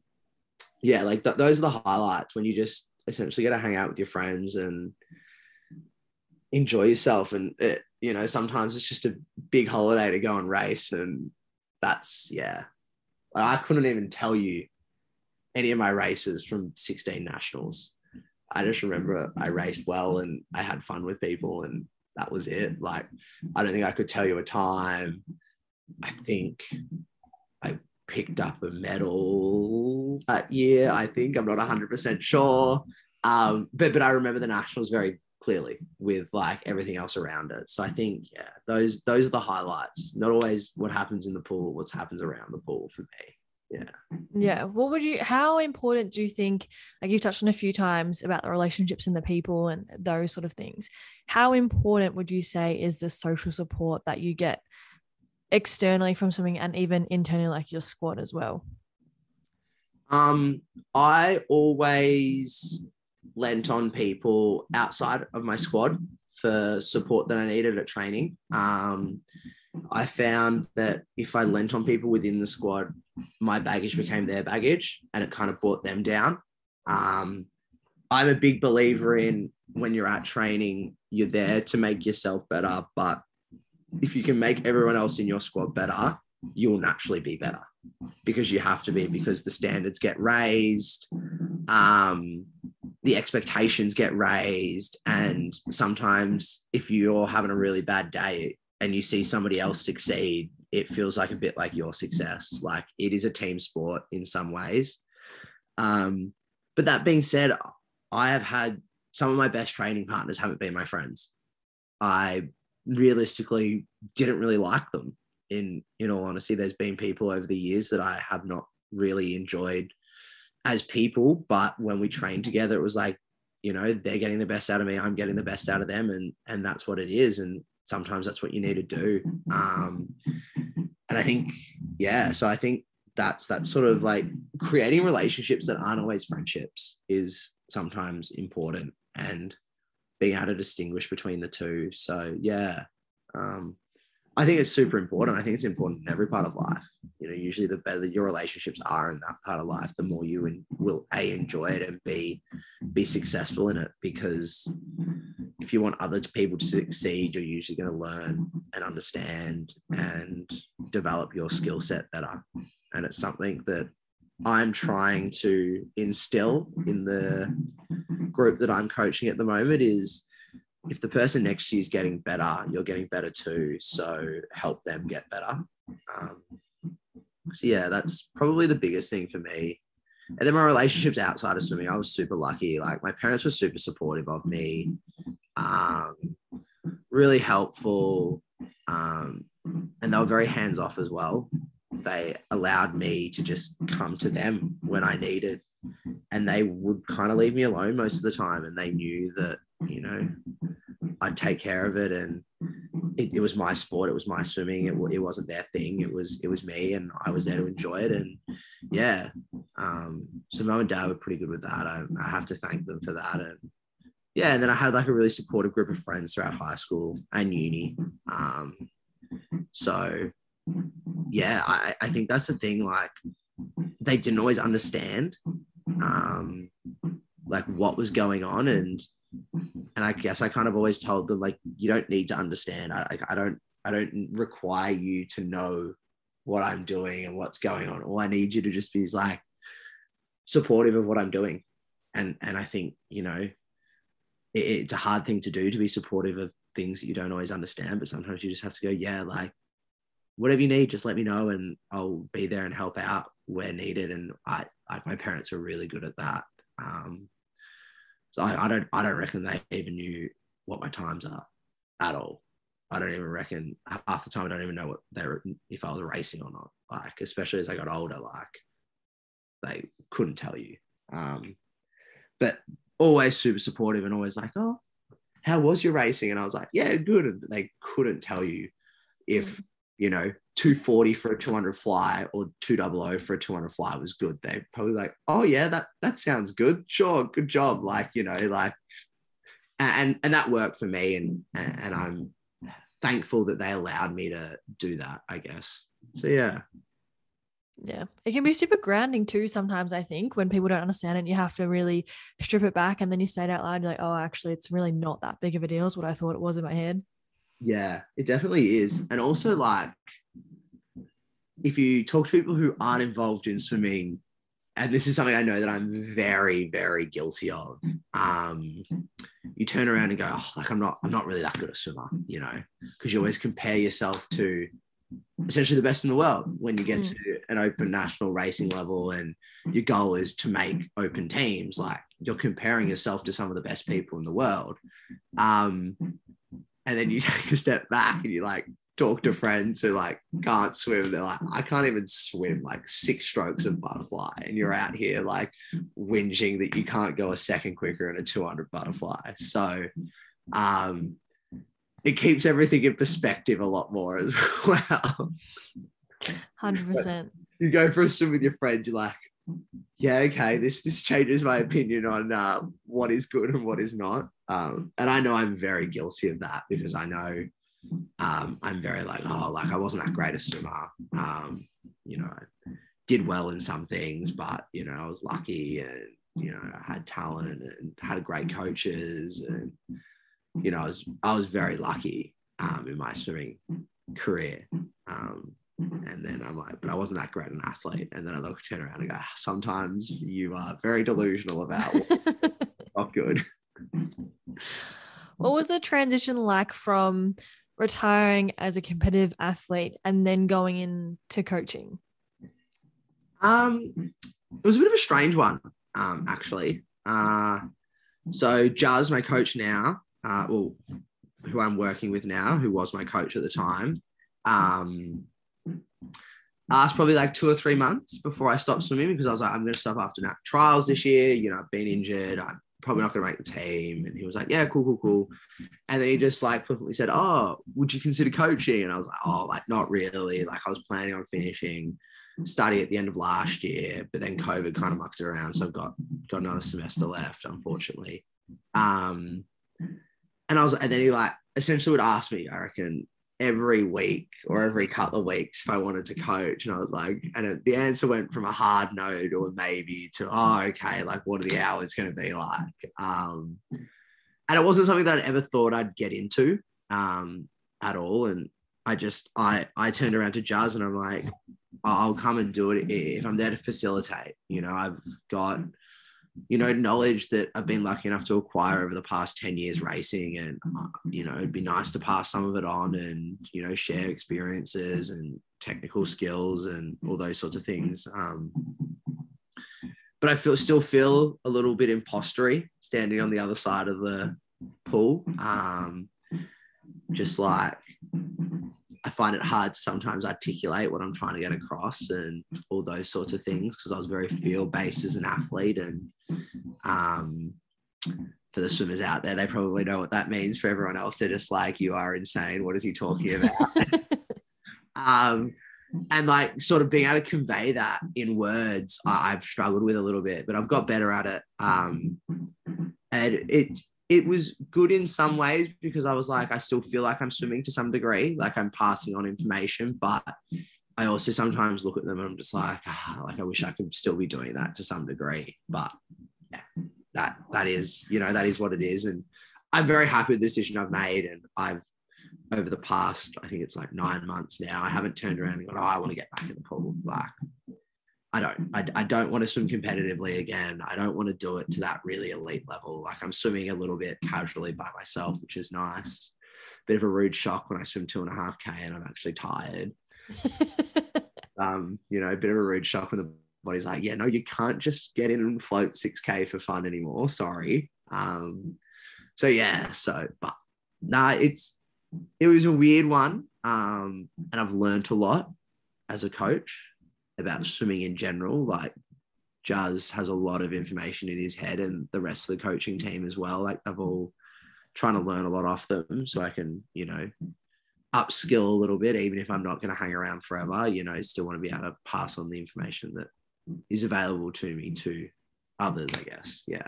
yeah, like th- those are the highlights when you just essentially get to hang out with your friends and enjoy yourself. And it, you know, sometimes it's just a big holiday to go and race, and that's yeah. I couldn't even tell you any of my races from 16 nationals. I just remember I raced well and I had fun with people, and that was it. Like, I don't think I could tell you a time. I think I picked up a medal that year. I think I'm not 100% sure. Um, but but I remember the nationals very clearly with like everything else around it. So I think yeah, those those are the highlights. Not always what happens in the pool, what happens around the pool for me. Yeah. Yeah. What would you how important do you think like you've touched on a few times about the relationships and the people and those sort of things. How important would you say is the social support that you get externally from something and even internally like your squad as well? Um i always lent on people outside of my squad for support that i needed at training um I found that if I lent on people within the squad, my baggage became their baggage and it kind of brought them down. Um, I'm a big believer in when you're at training, you're there to make yourself better. But if you can make everyone else in your squad better, you'll naturally be better because you have to be because the standards get raised um, the expectations get raised and sometimes if you're having a really bad day and you see somebody else succeed, it feels like a bit like your success. Like it is a team sport in some ways. Um, but that being said, I have had some of my best training partners haven't been my friends. I realistically didn't really like them. In in all honesty, there's been people over the years that I have not really enjoyed as people, but when we trained together, it was like, you know, they're getting the best out of me, I'm getting the best out of them, and and that's what it is. And sometimes that's what you need to do. Um, and I think, yeah, so I think that's that sort of like creating relationships that aren't always friendships is sometimes important and being able to distinguish between the two. So yeah, um, I think it's super important. I think it's important in every part of life. You know, usually the better your relationships are in that part of life, the more you in, will a enjoy it and b be successful in it. Because if you want other people to succeed, you're usually going to learn and understand and develop your skill set better. And it's something that I'm trying to instill in the group that I'm coaching at the moment is if the person next to you is getting better, you're getting better too. So help them get better. Um, so yeah, that's probably the biggest thing for me. And then my relationships outside of swimming, I was super lucky. Like my parents were super supportive of me, um, really helpful, um, and they were very hands off as well. They allowed me to just come to them when I needed, and they would kind of leave me alone most of the time. And they knew that you know, I'd take care of it. And it, it, was my sport. It was my swimming. It, it wasn't their thing. It was, it was me and I was there to enjoy it. And yeah. Um, so mom and dad were pretty good with that. I, I have to thank them for that. And yeah. And then I had like a really supportive group of friends throughout high school and uni. Um, so yeah, I, I think that's the thing. Like they didn't always understand um, like what was going on and and I guess I kind of always told them like you don't need to understand. I I don't I don't require you to know what I'm doing and what's going on. All I need you to just be is like supportive of what I'm doing. And and I think, you know, it, it's a hard thing to do to be supportive of things that you don't always understand, but sometimes you just have to go, yeah, like whatever you need, just let me know and I'll be there and help out where needed. And I Like my parents were really good at that. Um, so I, I don't I don't reckon they even knew what my times are at all. I don't even reckon half the time I don't even know what they were if I was racing or not. Like especially as I got older, like they couldn't tell you. Um, but always super supportive and always like, oh, how was your racing? And I was like, yeah, good. And they couldn't tell you if you know 240 for a 200 fly or 200 for a 200 fly was good. They probably like, oh yeah, that that sounds good. Sure, good job. Like you know, like and and that worked for me, and and I'm thankful that they allowed me to do that. I guess. So yeah. Yeah, it can be super grounding too. Sometimes I think when people don't understand it, you have to really strip it back, and then you say it out loud. You're like, "Oh, actually, it's really not that big of a deal as what I thought it was in my head." Yeah, it definitely is. And also, like, if you talk to people who aren't involved in swimming, and this is something I know that I'm very, very guilty of, um, you turn around and go, oh, like, I'm not, I'm not really that good a swimmer, you know, because you always compare yourself to essentially the best in the world when you get mm. to an open national racing level and your goal is to make open teams like you're comparing yourself to some of the best people in the world um, and then you take a step back and you like talk to friends who like can't swim. They're like i can't even swim like six strokes of butterfly and you're out here like whinging that you can't go a second quicker in a 200 butterfly. So um it keeps everything in perspective a lot more as well. 100% you go for a swim with your friend you're like yeah, okay, this this changes my opinion on uh, what is good and what is not. Um, and I know I'm very guilty of that because I know um, I'm very like, oh, like I wasn't that great a swimmer. Um, you know, I did well in some things, but you know, I was lucky and you know, I had talent and had great coaches, and you know, I was I was very lucky um, in my swimming career. Um, and then I'm like, but I wasn't that great an athlete. And then I look, turn around and go, sometimes you are very delusional about not good. What was the transition like from retiring as a competitive athlete and then going into coaching? Um, it was a bit of a strange one, um, actually. Uh, so Jazz, my coach now, uh, well, who I'm working with now, who was my coach at the time, um, asked probably like two or three months before I stopped swimming because I was like, I'm going to stop after NAC trials this year. You know, I've been injured. I'm probably not going to make the team. And he was like, yeah, cool, cool, cool. And then he just like flippantly said, oh, would you consider coaching? And I was like, oh, like not really. Like I was planning on finishing study at the end of last year, but then COVID kind of mucked around. So I've got, got another semester left, unfortunately. Um, and I was, and then he like essentially would ask me, I reckon, every week or every couple of weeks if I wanted to coach. And I was like, and it, the answer went from a hard no to a maybe to, oh, okay, like what are the hours going to be like? Um, and it wasn't something that I'd ever thought I'd get into um, at all. And I just, I, I turned around to Jazz and I'm like, I'll come and do it if I'm there to facilitate. You know, I've got you know, knowledge that I've been lucky enough to acquire over the past 10 years racing. And, uh, you know, it'd be nice to pass some of it on and, you know, share experiences and technical skills and all those sorts of things. Um, but I feel still feel a little bit impostery standing on the other side of the pool. Um, just like I find it hard to sometimes articulate what I'm trying to get across and all those sorts of things because I was very field based as an athlete. And um, for the swimmers out there, they probably know what that means. For everyone else, they're just like, you are insane. What is he talking about? um, and like sort of being able to convey that in words, I- have struggled with a little bit, but I've got better at it. Um, and it it was good in some ways because I was like, I still feel like I'm swimming to some degree, like I'm passing on information, but I also sometimes look at them and I'm just like, ah, like I wish I could still be doing that to some degree. But yeah, that that is, you know, that is what it is. And I'm very happy with the decision I've made. And I've over the past, I think it's like nine months now, I haven't turned around and gone, oh, I want to get back in the pool. Like I don't. I, I don't want to swim competitively again. I don't want to do it to that really elite level. Like I'm swimming a little bit casually by myself, which is nice. Bit of a rude shock when I swim two and a half k and I'm actually tired. um, you know, a bit of a rude shock when the body's like, yeah, no, you can't just get in and float 6K for fun anymore. Sorry. Um, so yeah, so but nah, it's it was a weird one. Um, and I've learned a lot as a coach about swimming in general. Like Jazz has a lot of information in his head and the rest of the coaching team as well. Like I've all trying to learn a lot off them so I can, you know, upskill a little bit, even if I'm not going to hang around forever, you know, still want to be able to pass on the information that is available to me to others, I guess. Yeah.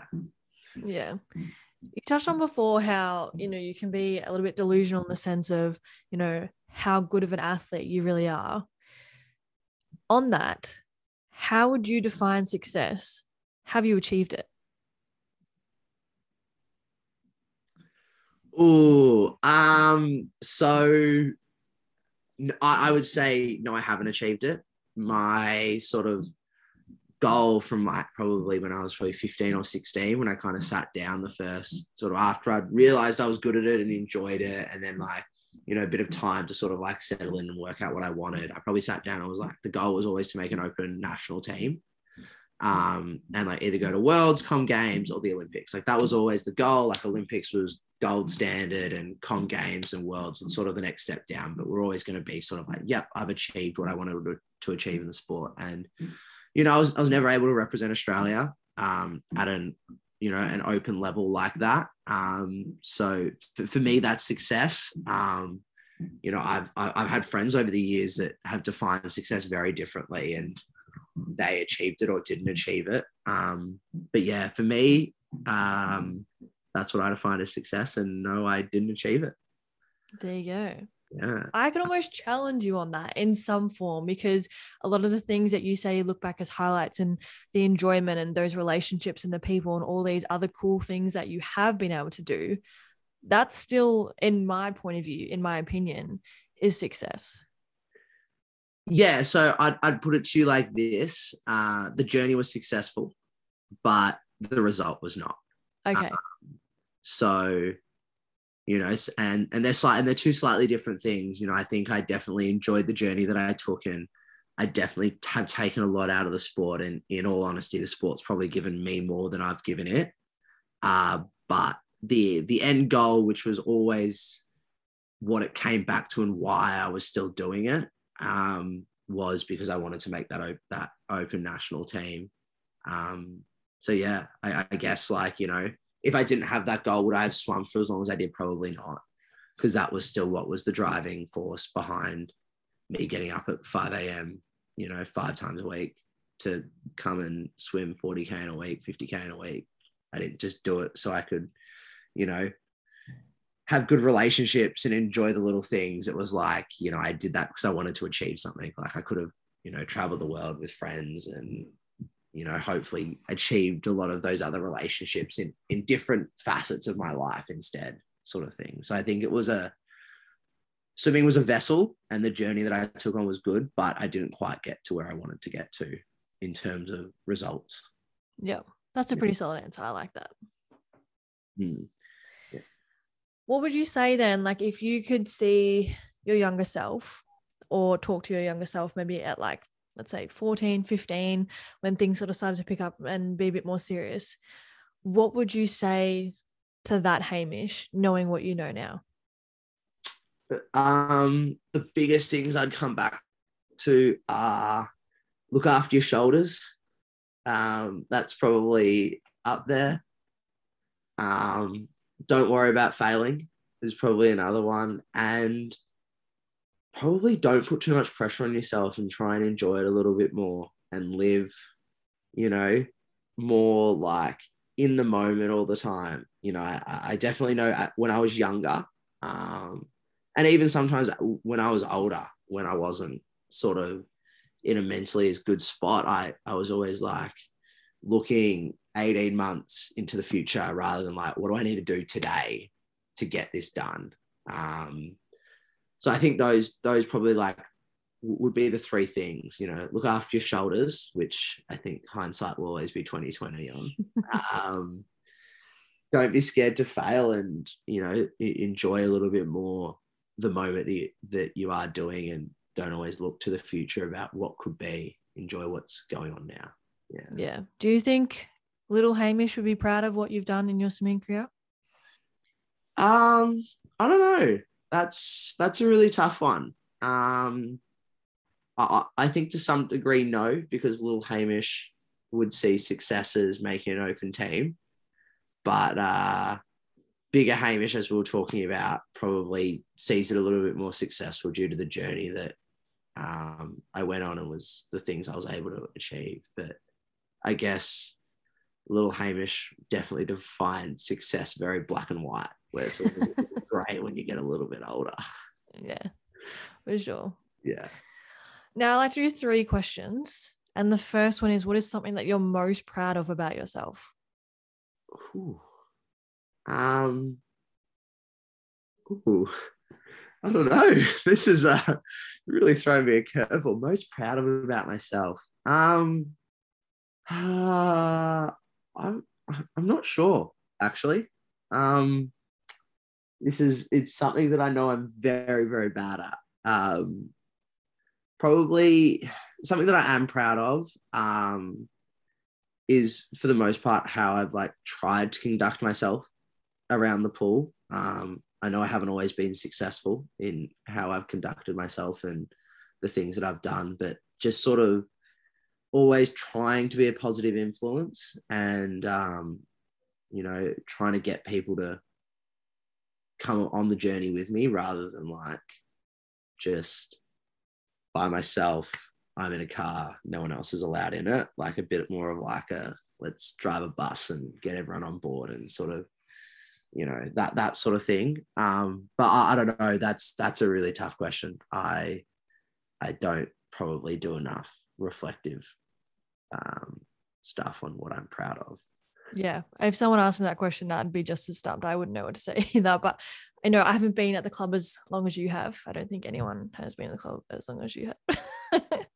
Yeah. You touched on before how, you know, you can be a little bit delusional in the sense of, you know, how good of an athlete you really are. On that, how would you define success? Have you achieved it? Oh, um, so I, I would say no, I haven't achieved it. My sort of goal from like probably when I was probably 15 or 16, when I kind of sat down the first sort of after I'd realized I was good at it and enjoyed it, and then like you know a bit of time to sort of like settle in and work out what I wanted. I probably sat down and was like, the goal was always to make an open national team um, and like either go to Worlds, Com Games, or the Olympics. Like that was always the goal. Like Olympics was gold standard, and Com Games and Worlds was sort of the next step down. But we're always going to be sort of like, yep, I've achieved what I wanted to, to achieve in the sport. And you know, I was, I was never able to represent Australia um, at an you know an open level like that. Um, so for, for me, that's success. Um, you know, I've I've had friends over the years that have defined success very differently, and they achieved it or didn't achieve it. Um, but yeah, for me, um, that's what I define as success. And no, I didn't achieve it. There you go. Yeah. I can almost challenge you on that in some form because a lot of the things that you say you look back as highlights and the enjoyment and those relationships and the people and all these other cool things that you have been able to do, that's still, in my point of view, in my opinion, is success yeah, so I'd, I'd put it to you like this: uh, the journey was successful, but the result was not. Okay. Um, so, you know, and and they're slight and they're two slightly different things. You know, I think I definitely enjoyed the journey that I took, and I definitely have taken a lot out of the sport. And in all honesty, the sport's probably given me more than I've given it. Uh, but the the end goal, which was always what it came back to and why I was still doing it, um, was because I wanted to make that op- that open national team. Um, so yeah, I, I, guess like you know, if I didn't have that goal, would I have swum for as long as I did? Probably not, because that was still what was the driving force behind me getting up at five a.m. You know, five times a week to come and swim 40k in a week, 50k in a week. I didn't just do it so I could, you know, have good relationships and enjoy the little things. It was like, you know, I did that because I wanted to achieve something. Like I could have, you know, traveled the world with friends and, you know, hopefully achieved a lot of those other relationships in, in different facets of my life instead, sort of thing. So I think it was a, swimming was a vessel and the journey that I took on was good, but I didn't quite get to where I wanted to get to in terms of results. Yeah, that's a pretty solid answer. I like that. Hmm what would you say then like if you could see your younger self or talk to your younger self maybe at like let's say 14 15 when things sort of started to pick up and be a bit more serious what would you say to that hamish knowing what you know now? Um the biggest things i'd come back to are look after your shoulders. Um that's probably up there. Um don't worry about failing is probably another one. And probably don't put too much pressure on yourself and try and enjoy it a little bit more and live, you know, more like in the moment all the time. You know, I, I definitely know when I was younger, um, and even sometimes when I was older, when I wasn't sort of in a mentally as good spot, I, I was always like looking 18 months into the future rather than like, what do I need to do today to get this done? Um, so I think those those probably like would be the three things. You know, look after your shoulders, which I think hindsight will always be 2020 on. um, don't be scared to fail, and you know, enjoy a little bit more the moment that you, that you are doing, and don't always look to the future about what could be. enjoy what's going on now. Yeah. Yeah. Do you think little Hamish would be proud of what you've done in your swimming career? Um, I don't know. That's that's a really tough one. Um, I, I think to some degree no, because little Hamish would see success as making an open team, but uh, bigger Hamish, as we were talking about, probably sees it a little bit more successful due to the journey that um, I went on and was the things I was able to achieve. But I guess little Hamish definitely defined success very black and white, where it's all great when you get a little bit older. Yeah, for sure. Yeah. Now I'd like to do three questions. And the first one is what is something that you're most proud of about yourself? Ooh. Um ooh. I don't know. This is uh, really throwing me a curveball. Most proud of about myself. Um, uh, I'm I'm not sure actually. Um, this is it's something that I know I'm very very bad at. Um, probably something that I am proud of. Um, is for the most part how I've like tried to conduct myself around the pool. Um, I know I haven't always been successful in how I've conducted myself and the things that I've done, but just sort of always trying to be a positive influence and, um, you know, trying to get people to come on the journey with me rather than like just by myself. I'm in a car, no one else is allowed in it. Like a bit more of like a let's drive a bus and get everyone on board and sort of you know that that sort of thing um but I, I, don't know that's that's a really tough question i i don't probably do enough reflective um stuff on what i'm proud of yeah if someone asked me that question i'd be just as stumped i wouldn't know what to say either but i know i haven't been at the club as long as you have i don't think anyone has been at the club as long as you have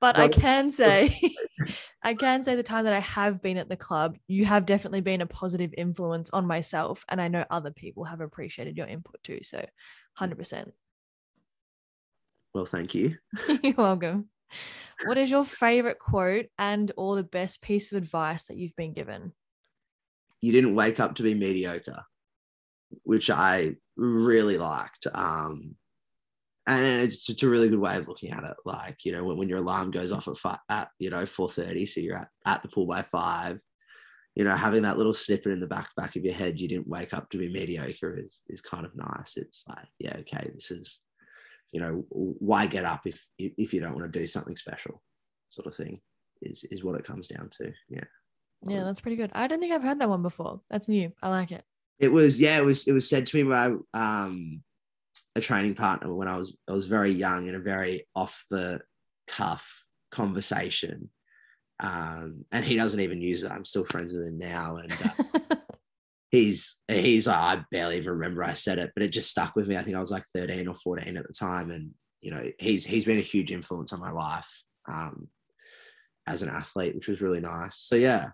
but I can say, I can say the time that I have been at the club, you have definitely been a positive influence on myself. And I know other people have appreciated your input too. So 100%. Well, thank you. You're welcome. What is your favorite quote and or the best piece of advice that you've been given? You didn't wake up to be mediocre, which I really liked. Um, and it's just a really good way of looking at it. Like you know, when, when your alarm goes off at at you know four thirty, so you're at, at the pool by five. You know, having that little snippet in the back back of your head, you didn't wake up to be mediocre is is kind of nice. It's like, yeah, okay, this is, you know, why get up if if you don't want to do something special, sort of thing, is is what it comes down to. Yeah. Yeah, that's pretty good. I don't think I've heard that one before. That's new. I like it. It was yeah, it was it was said to me by um a training partner when I was I was very young in a very off the cuff conversation. Um, and he doesn't even use it. I'm still friends with him now, and uh, he's he's like, I barely even remember I said it, but it just stuck with me. I think I was like 13 or 14 at the time, and you know he's he's been a huge influence on my life um, as an athlete, which was really nice. So yeah,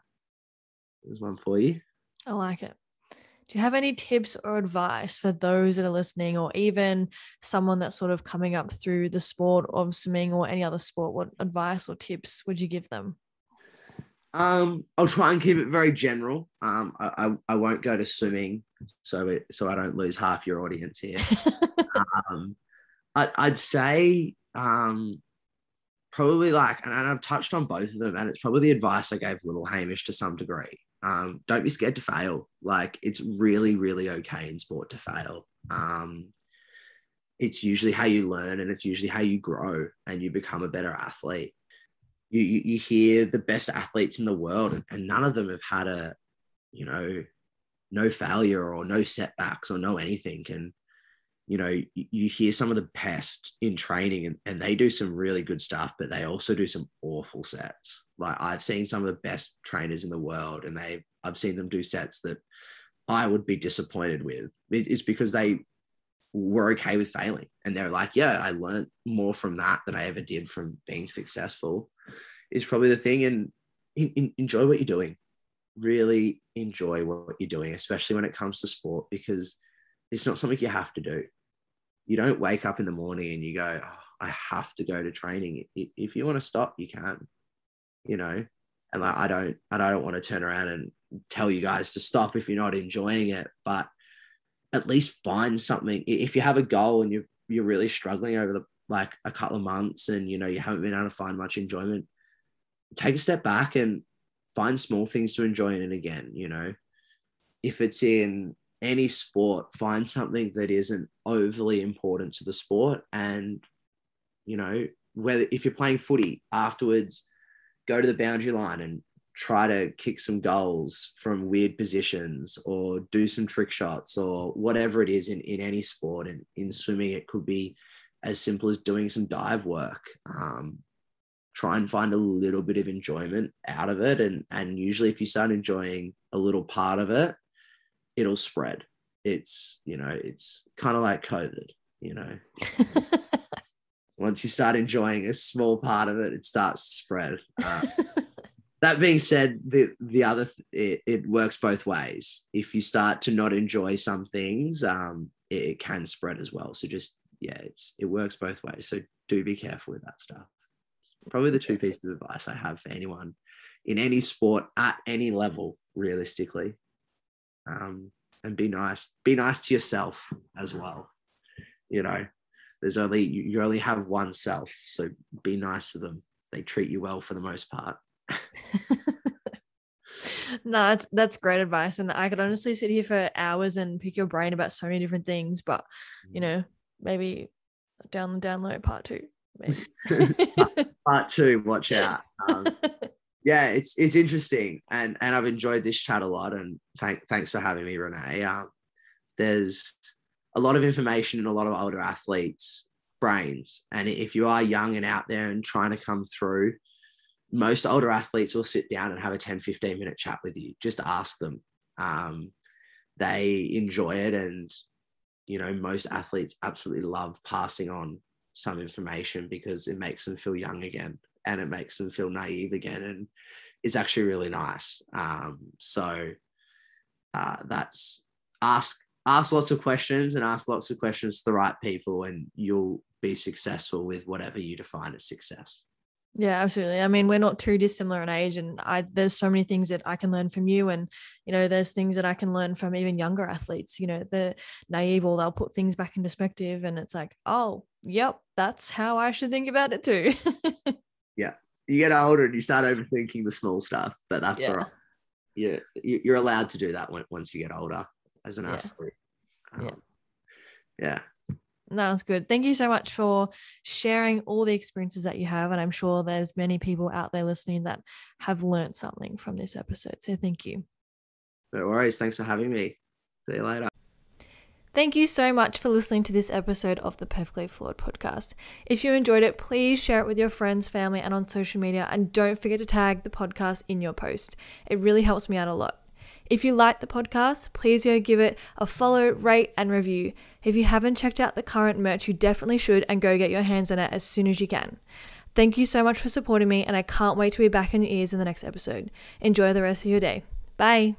there's one for you. I like it. Do you have any tips or advice for those that are listening, or even someone that's sort of coming up through the sport of swimming or any other sport? What advice or tips would you give them? Um, I'll try and keep it very general. Um, I, I, I won't go to swimming, so it, so I don't lose half your audience here. um, I, I'd say um, probably like, and I've touched on both of them, and it's probably the advice I gave little Hamish to some degree um, don't be scared to fail. Like it's really, really okay in sport to fail. Um, it's usually how you learn and it's usually how you grow and you become a better athlete. You, you, you hear the best athletes in the world and, none of them have had a, you know, no failure or no setbacks or no anything. And you know, you, hear some of the best in training and, and they do some really good stuff, but they also do some awful sets. Like I've seen some of the best trainers in the world and they I've seen them do sets that I would be disappointed with. It's because they were okay with failing. And they're like, yeah, I learned more from that than I ever did from being successful, is probably the thing. And in, in, enjoy what you're doing. Really enjoy what you're doing, especially when it comes to sport, because it's not something you have to do you don't wake up in the morning and you go, oh, I have to go to training. If you want to stop, you can, you know. And like, I don't, I don't want to turn around and tell you guys to stop if you're not enjoying it, but at least find something. If you have a goal and you're you're really struggling over the like a couple of months and you know you haven't been able to find much enjoyment, take a step back and find small things to enjoy in it again. You know, if it's in any sport, find something that isn't overly important to the sport. And, you know, whether if you're playing footy afterwards, go to the boundary line and try to kick some goals from weird positions or do some trick shots or whatever it is in, in any sport. And in swimming, it could be as simple as doing some dive work. Um, try and find a little bit of enjoyment out of it. And, and usually, if you start enjoying a little part of it, it'll spread. It's, you know, it's kind of like COVID, you know. Once you start enjoying a small part of it, it starts to spread. Uh, that being said, the the other it, it works both ways. If you start to not enjoy some things, um, it, it can spread as well. So just yeah, it's it works both ways. So do be careful with that stuff. It's probably the two pieces of advice I have for anyone in any sport at any level, realistically um, and be nice. Be nice to yourself as well. You know, there's only you only have one self, so be nice to them. They treat you well for the most part. no, that's that's great advice, and I could honestly sit here for hours and pick your brain about so many different things. But you know, maybe down the download part two. Maybe. part two, watch out. Um, yeah, it's it's interesting, and and I've enjoyed this chat a lot. And thank, thanks for having me, Renee. Um, there's a lot of information in a lot of older athletes' brains, and if you are young and out there and trying to come through, most older athletes will sit down and have a 10, 15 minute chat with you. Just ask them. Um, they enjoy it, and you know most athletes absolutely love passing on some information because it makes them feel young again and it makes them feel naive again and it's actually really nice um, so uh, that's ask ask lots of questions and ask lots of questions to the right people and you'll be successful with whatever you define as success yeah, absolutely. I mean, we're not too dissimilar in age, and I there's so many things that I can learn from you, and you know, there's things that I can learn from even younger athletes. You know, the naive or they'll put things back in perspective, and it's like, oh, yep, that's how I should think about it too. yeah, you get older and you start overthinking the small stuff, but that's yeah. all right. Yeah, you're allowed to do that when, once you get older as an yeah. athlete. Um, yeah. Yeah. That's good. Thank you so much for sharing all the experiences that you have. And I'm sure there's many people out there listening that have learned something from this episode. So thank you. No worries. Thanks for having me. See you later. Thank you so much for listening to this episode of the Perfectly Flawed podcast. If you enjoyed it, please share it with your friends, family, and on social media. And don't forget to tag the podcast in your post. It really helps me out a lot. If you like the podcast, please go give it a follow, rate, and review. If you haven't checked out the current merch, you definitely should and go get your hands on it as soon as you can. Thank you so much for supporting me, and I can't wait to be back in your ears in the next episode. Enjoy the rest of your day. Bye.